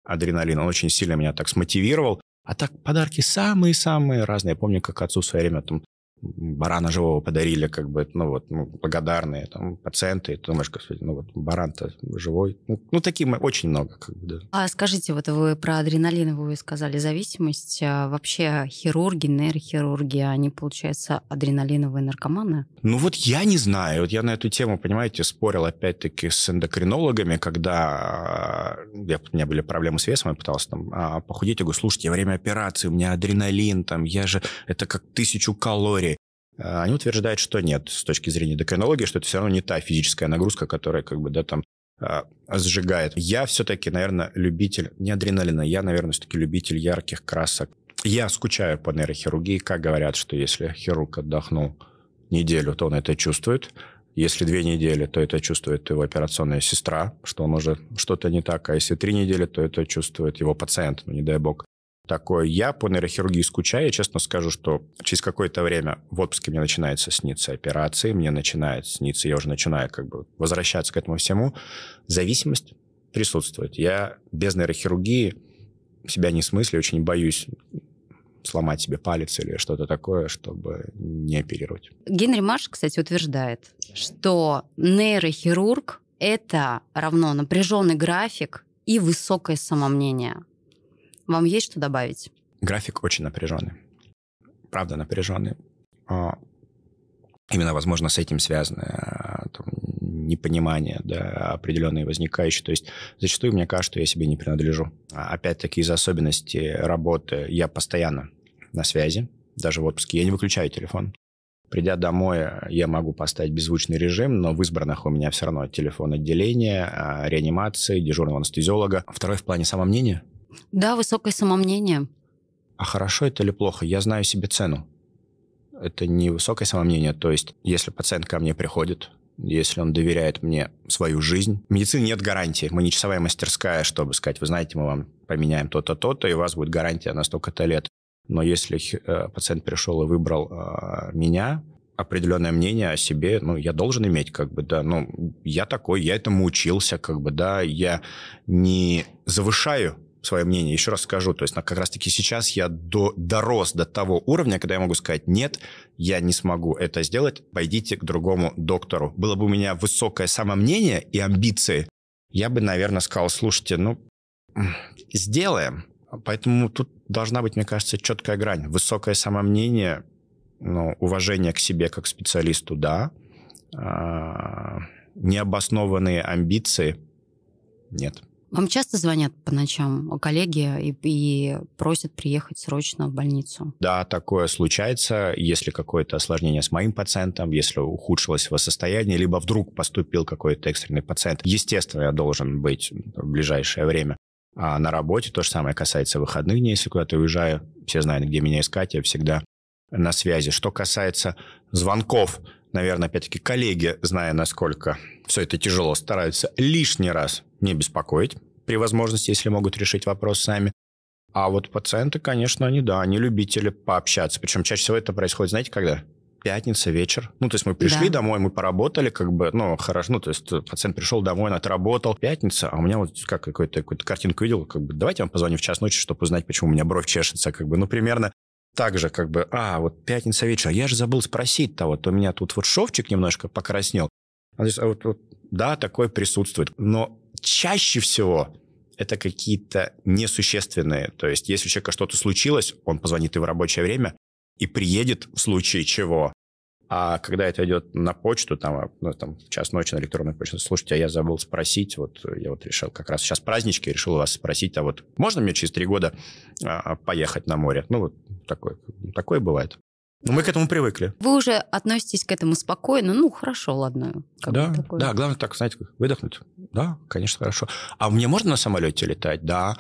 адреналин. Он очень сильно меня так смотивировал. А так подарки самые-самые разные. Я помню, как отцу в свое время там барана живого подарили, как бы, ну вот, ну, благодарные там пациенты, ты думаешь, господи, ну вот баран-то живой. Ну, ну таким очень много, как бы, да. А скажите, вот вы про адреналин, вы сказали, зависимость. А вообще хирурги, нейрохирурги, они, получается, адреналиновые наркоманы? Ну вот я не знаю. Вот я на эту тему, понимаете, спорил опять-таки с эндокринологами, когда я, у меня были проблемы с весом, я пытался там а, похудеть, я говорю, слушайте, во время операции у меня адреналин, там, я же, это как тысячу калорий, а, они утверждают, что нет, с точки зрения эндокринологии, что это все равно не та физическая нагрузка, которая как бы, да, там а, сжигает. Я все-таки, наверное, любитель, не адреналина, я, наверное, все-таки любитель ярких красок. Я скучаю по нейрохирургии, как говорят, что если хирург отдохнул неделю, то он это чувствует. Если две недели, то это чувствует его операционная сестра, что он уже что-то не так. А если три недели, то это чувствует его пациент, ну не дай бог такое. Я по нейрохирургии скучаю. Я честно скажу, что через какое-то время в отпуске мне начинается сниться операции, мне начинает сниться, я уже начинаю как бы возвращаться к этому всему. Зависимость присутствует. Я без нейрохирургии себя не смыслю, очень боюсь сломать себе палец или что-то такое, чтобы не оперировать. Генри Марш, кстати, утверждает, что нейрохирург – это равно напряженный график и высокое самомнение. Вам есть что добавить? График очень напряженный. Правда напряженный. А, именно, возможно, с этим связано а, там, непонимание да, определенные возникающие. То есть зачастую мне кажется, что я себе не принадлежу. А опять-таки из особенностей работы я постоянно на связи, даже в отпуске. Я не выключаю телефон. Придя домой, я могу поставить беззвучный режим, но в избранных у меня все равно телефон отделения, реанимации, дежурного анестезиолога. Второй в плане самомнения – да, высокое самомнение. А хорошо это или плохо? Я знаю себе цену. Это не высокое самомнение. То есть, если пациент ко мне приходит, если он доверяет мне свою жизнь. В медицине нет гарантии. Мы не часовая мастерская, чтобы сказать, вы знаете, мы вам поменяем то-то, то-то, и у вас будет гарантия на столько-то лет. Но если э, пациент пришел и выбрал э, меня, определенное мнение о себе, ну, я должен иметь, как бы, да, ну, я такой, я этому учился, как бы, да, я не завышаю свое мнение. Еще раз скажу, то есть как раз-таки сейчас я до, дорос до того уровня, когда я могу сказать, нет, я не смогу это сделать, пойдите к другому доктору. Было бы у меня высокое самомнение и амбиции, я бы, наверное, сказал, слушайте, ну, сделаем. Поэтому тут должна быть, мне кажется, четкая грань. Высокое самомнение, ну, уважение к себе как специалисту, да. А, необоснованные амбиции – нет. Вам часто звонят по ночам коллеги и, и просят приехать срочно в больницу? Да, такое случается, если какое-то осложнение с моим пациентом, если ухудшилось его состояние, либо вдруг поступил какой-то экстренный пациент. Естественно, я должен быть в ближайшее время а на работе. То же самое касается выходных дней, если куда-то уезжаю. Все знают, где меня искать, я всегда на связи. Что касается звонков, наверное, опять-таки коллеги, зная, насколько все это тяжело, стараются лишний раз не беспокоить при возможности, если могут решить вопрос сами. А вот пациенты, конечно, они, да, они любители пообщаться. Причем чаще всего это происходит, знаете, когда? Пятница, вечер. Ну, то есть мы пришли да. домой, мы поработали, как бы, ну, хорошо. Ну, то есть пациент пришел домой, он отработал. Пятница, а у меня вот как какую-то какую картинку видел, как бы, давайте я вам позвоню в час ночи, чтобы узнать, почему у меня бровь чешется, как бы, ну, примерно так же, как бы, а, вот пятница вечер, я же забыл спросить-то, вот у меня тут вот шовчик немножко покраснел. А, а вот, вот, да, такое присутствует. Но чаще всего это какие-то несущественные. То есть, если у человека что-то случилось, он позвонит и в рабочее время, и приедет в случае чего. А когда это идет на почту, там, ну, там час ночи на электронную почту, слушайте, а я забыл спросить, вот я вот решил, как раз сейчас празднички, решил вас спросить, а вот можно мне через три года а, поехать на море? Ну, вот такое, такое бывает. Но мы к этому привыкли. Вы уже относитесь к этому спокойно. Ну, хорошо, ладно. да, да, главное так, знаете, выдохнуть. Да, конечно, хорошо. А мне можно на самолете летать? Да.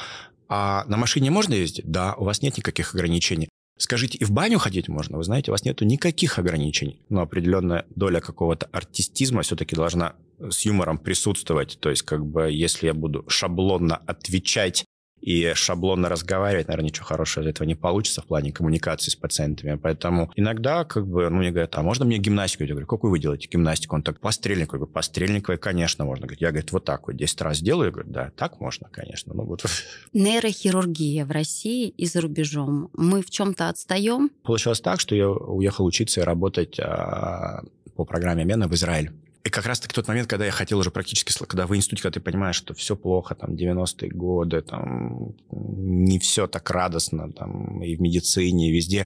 А на машине можно ездить? Да. У вас нет никаких ограничений? Скажите, и в баню ходить можно? Вы знаете, у вас нет никаких ограничений, но определенная доля какого-то артистизма все-таки должна с юмором присутствовать. То есть, как бы, если я буду шаблонно отвечать и шаблонно разговаривать, наверное, ничего хорошего из этого не получится в плане коммуникации с пациентами. Поэтому иногда, как бы, ну, мне говорят, а можно мне гимнастику? Я говорю, какую вы делаете гимнастику? Он так, пострельниковую. Я говорю, пострельниковой, конечно, можно. Говорит, я, говорит, вот так вот 10 раз делаю. Я говорю, да, так можно, конечно. Ну, вот. Нейрохирургия в России и за рубежом. Мы в чем-то отстаем? Получилось так, что я уехал учиться и работать а, по программе обмена в Израиль. И как раз-таки тот момент, когда я хотел уже практически, когда в институте, когда ты понимаешь, что все плохо, там, 90-е годы, там, не все так радостно, там, и в медицине, и везде.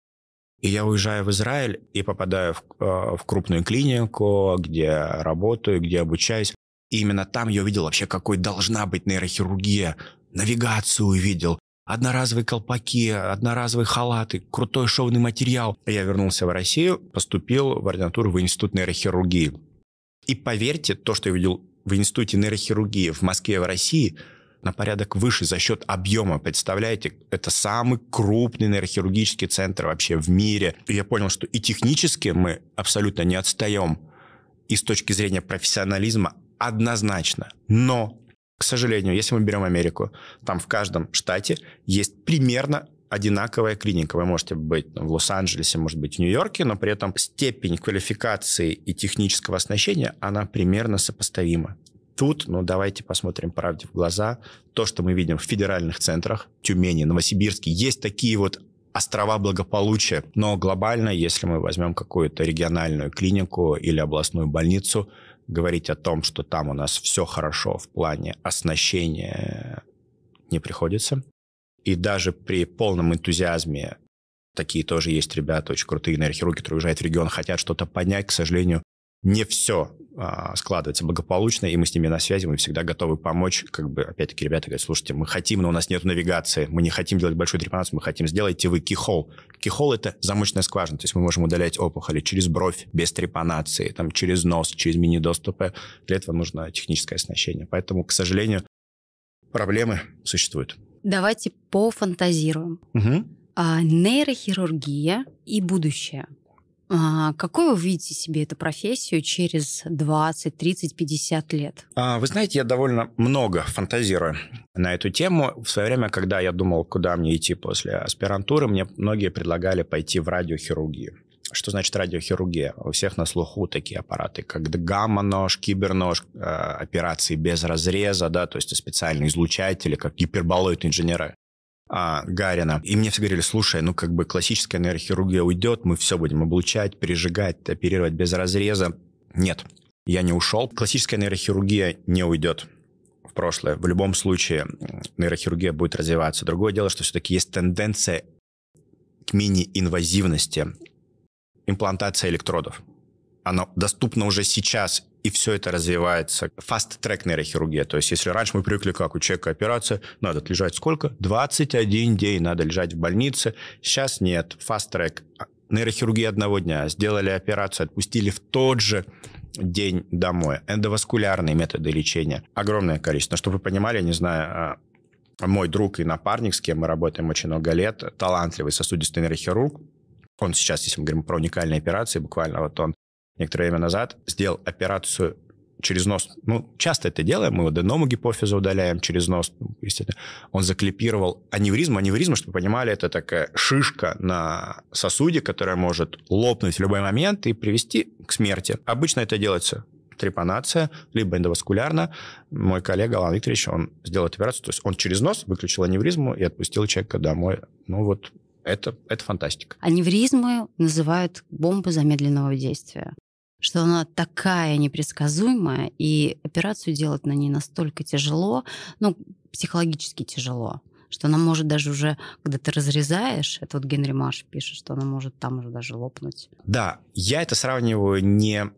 И я уезжаю в Израиль и попадаю в, э, в крупную клинику, где работаю, где обучаюсь. И именно там я увидел вообще, какой должна быть нейрохирургия. Навигацию увидел, одноразовые колпаки, одноразовые халаты, крутой шовный материал. Я вернулся в Россию, поступил в ординатуру в Институт нейрохирургии. И поверьте, то, что я видел в Институте нейрохирургии в Москве в России, на порядок выше за счет объема. Представляете, это самый крупный нейрохирургический центр вообще в мире. И я понял, что и технически мы абсолютно не отстаем, и с точки зрения профессионализма однозначно. Но, к сожалению, если мы берем Америку, там в каждом штате есть примерно одинаковая клиника. Вы можете быть в Лос-Анджелесе, может быть в Нью-Йорке, но при этом степень квалификации и технического оснащения, она примерно сопоставима. Тут, ну, давайте посмотрим правде в глаза. То, что мы видим в федеральных центрах, Тюмени, Новосибирске, есть такие вот острова благополучия. Но глобально, если мы возьмем какую-то региональную клинику или областную больницу, говорить о том, что там у нас все хорошо в плане оснащения не приходится. И даже при полном энтузиазме такие тоже есть ребята, очень крутые нейрохирурги, которые уезжают в регион, хотят что-то понять, к сожалению, не все а, складывается благополучно, и мы с ними на связи, мы всегда готовы помочь. Как бы, опять-таки, ребята говорят, слушайте, мы хотим, но у нас нет навигации, мы не хотим делать большую трепанацию, мы хотим, сделайте вы кихол. Кихол – это замочная скважина, то есть мы можем удалять опухоли через бровь, без трепанации, там, через нос, через мини-доступы. Для этого нужно техническое оснащение. Поэтому, к сожалению, проблемы существуют. Давайте пофантазируем. Угу. А, нейрохирургия и будущее. А, какой вы видите себе эту профессию через 20, 30, 50 лет? А, вы знаете, я довольно много фантазирую на эту тему. В свое время, когда я думал, куда мне идти после аспирантуры, мне многие предлагали пойти в радиохирургию. Что значит радиохирургия? У всех на слуху такие аппараты, как гамма-нож, кибернож, э, операции без разреза, да, то есть специальные излучатели, как гиперболоид инженера а, Гарина. И мне все говорили, слушай, ну как бы классическая нейрохирургия уйдет, мы все будем облучать, пережигать, оперировать без разреза. Нет, я не ушел. Классическая нейрохирургия не уйдет в прошлое. В любом случае нейрохирургия будет развиваться. Другое дело, что все-таки есть тенденция к мини-инвазивности имплантация электродов. Она доступна уже сейчас, и все это развивается. Фаст-трек нейрохирургия. То есть, если раньше мы привыкли, как у человека операция, надо лежать сколько? 21 день надо лежать в больнице. Сейчас нет. Фаст-трек. Нейрохирургия одного дня. Сделали операцию, отпустили в тот же день домой. Эндоваскулярные методы лечения. Огромное количество. Чтобы вы понимали, не знаю, а, мой друг и напарник, с кем мы работаем очень много лет, талантливый сосудистый нейрохирург, он сейчас, если мы говорим про уникальные операции, буквально вот он некоторое время назад сделал операцию через нос. Ну, часто это делаем, мы аденому гипофиза удаляем через нос. Ну. Он заклипировал аневризму. Аневризма, чтобы понимали, это такая шишка на сосуде, которая может лопнуть в любой момент и привести к смерти. Обычно это делается трепанация, либо эндоваскулярно. Мой коллега Алан Викторович, он сделал эту операцию, то есть он через нос выключил аневризму и отпустил человека домой. Ну вот это, это фантастика. Аневризмы называют бомбы замедленного действия что она такая непредсказуемая, и операцию делать на ней настолько тяжело, ну, психологически тяжело, что она может даже уже, когда ты разрезаешь, это вот Генри Марш пишет, что она может там уже даже лопнуть. Да, я это сравниваю не,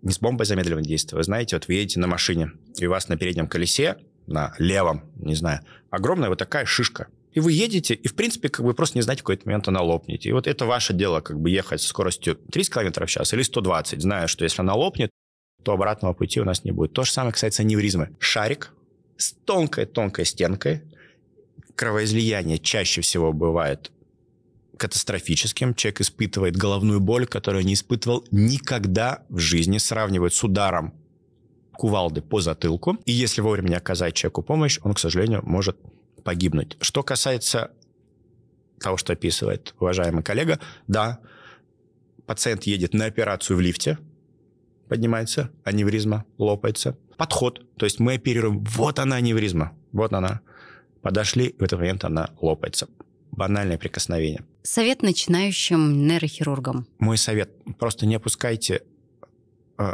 не с бомбой замедленного действия. Вы знаете, вот вы едете на машине, и у вас на переднем колесе, на левом, не знаю, огромная вот такая шишка – и вы едете, и, в принципе, как бы просто не знаете, в какой-то момент она лопнет. И вот это ваше дело, как бы ехать с скоростью 30 км в час или 120, зная, что если она лопнет, то обратного пути у нас не будет. То же самое касается аневризмы. Шарик с тонкой-тонкой стенкой, кровоизлияние чаще всего бывает катастрофическим. Человек испытывает головную боль, которую не испытывал никогда в жизни, сравнивает с ударом кувалды по затылку. И если вовремя оказать человеку помощь, он, к сожалению, может погибнуть. Что касается того, что описывает уважаемый коллега, да, пациент едет на операцию в лифте, поднимается, аневризма лопается. Подход, то есть мы оперируем, вот она аневризма, вот она. Подошли, в этот момент она лопается. Банальное прикосновение. Совет начинающим нейрохирургам. Мой совет, просто не опускайте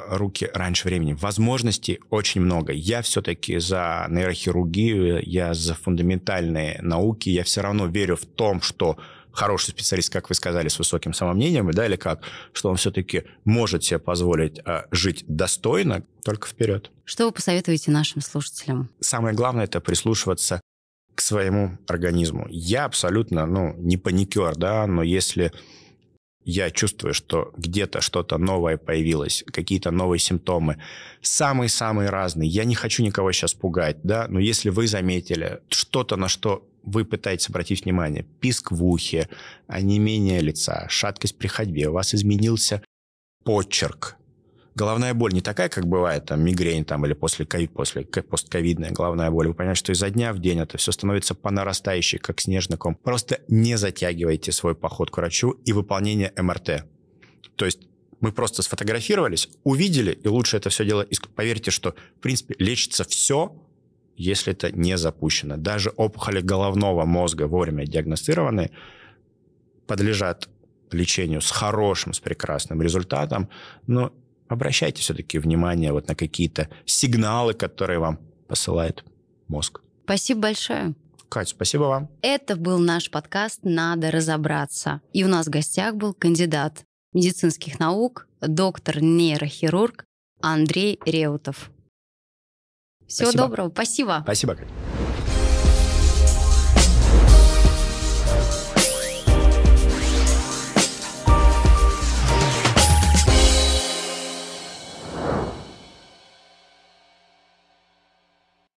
руки раньше времени. Возможностей очень много. Я все-таки за нейрохирургию, я за фундаментальные науки. Я все равно верю в том, что хороший специалист, как вы сказали, с высоким самомнением, да, или как, что он все-таки может себе позволить э, жить достойно, только вперед. Что вы посоветуете нашим слушателям? Самое главное – это прислушиваться к своему организму. Я абсолютно, ну, не паникер, да, но если я чувствую, что где-то что-то новое появилось, какие-то новые симптомы, самые-самые разные. Я не хочу никого сейчас пугать, да, но если вы заметили что-то, на что вы пытаетесь обратить внимание, писк в ухе, онемение лица, шаткость при ходьбе, у вас изменился почерк, головная боль не такая, как бывает там мигрень там, или после, после постковидная головная боль. Вы понимаете, что изо дня в день это все становится по нарастающей, как снежный ком. Просто не затягивайте свой поход к врачу и выполнение МРТ. То есть мы просто сфотографировались, увидели, и лучше это все дело... Поверьте, что, в принципе, лечится все, если это не запущено. Даже опухоли головного мозга вовремя диагностированные подлежат лечению с хорошим, с прекрасным результатом, но обращайте все-таки внимание вот на какие-то сигналы, которые вам посылает мозг. Спасибо большое. Кать, спасибо вам. Это был наш подкаст «Надо разобраться». И у нас в гостях был кандидат медицинских наук, доктор-нейрохирург Андрей Реутов. Всего спасибо. доброго. Спасибо. Спасибо, Кать.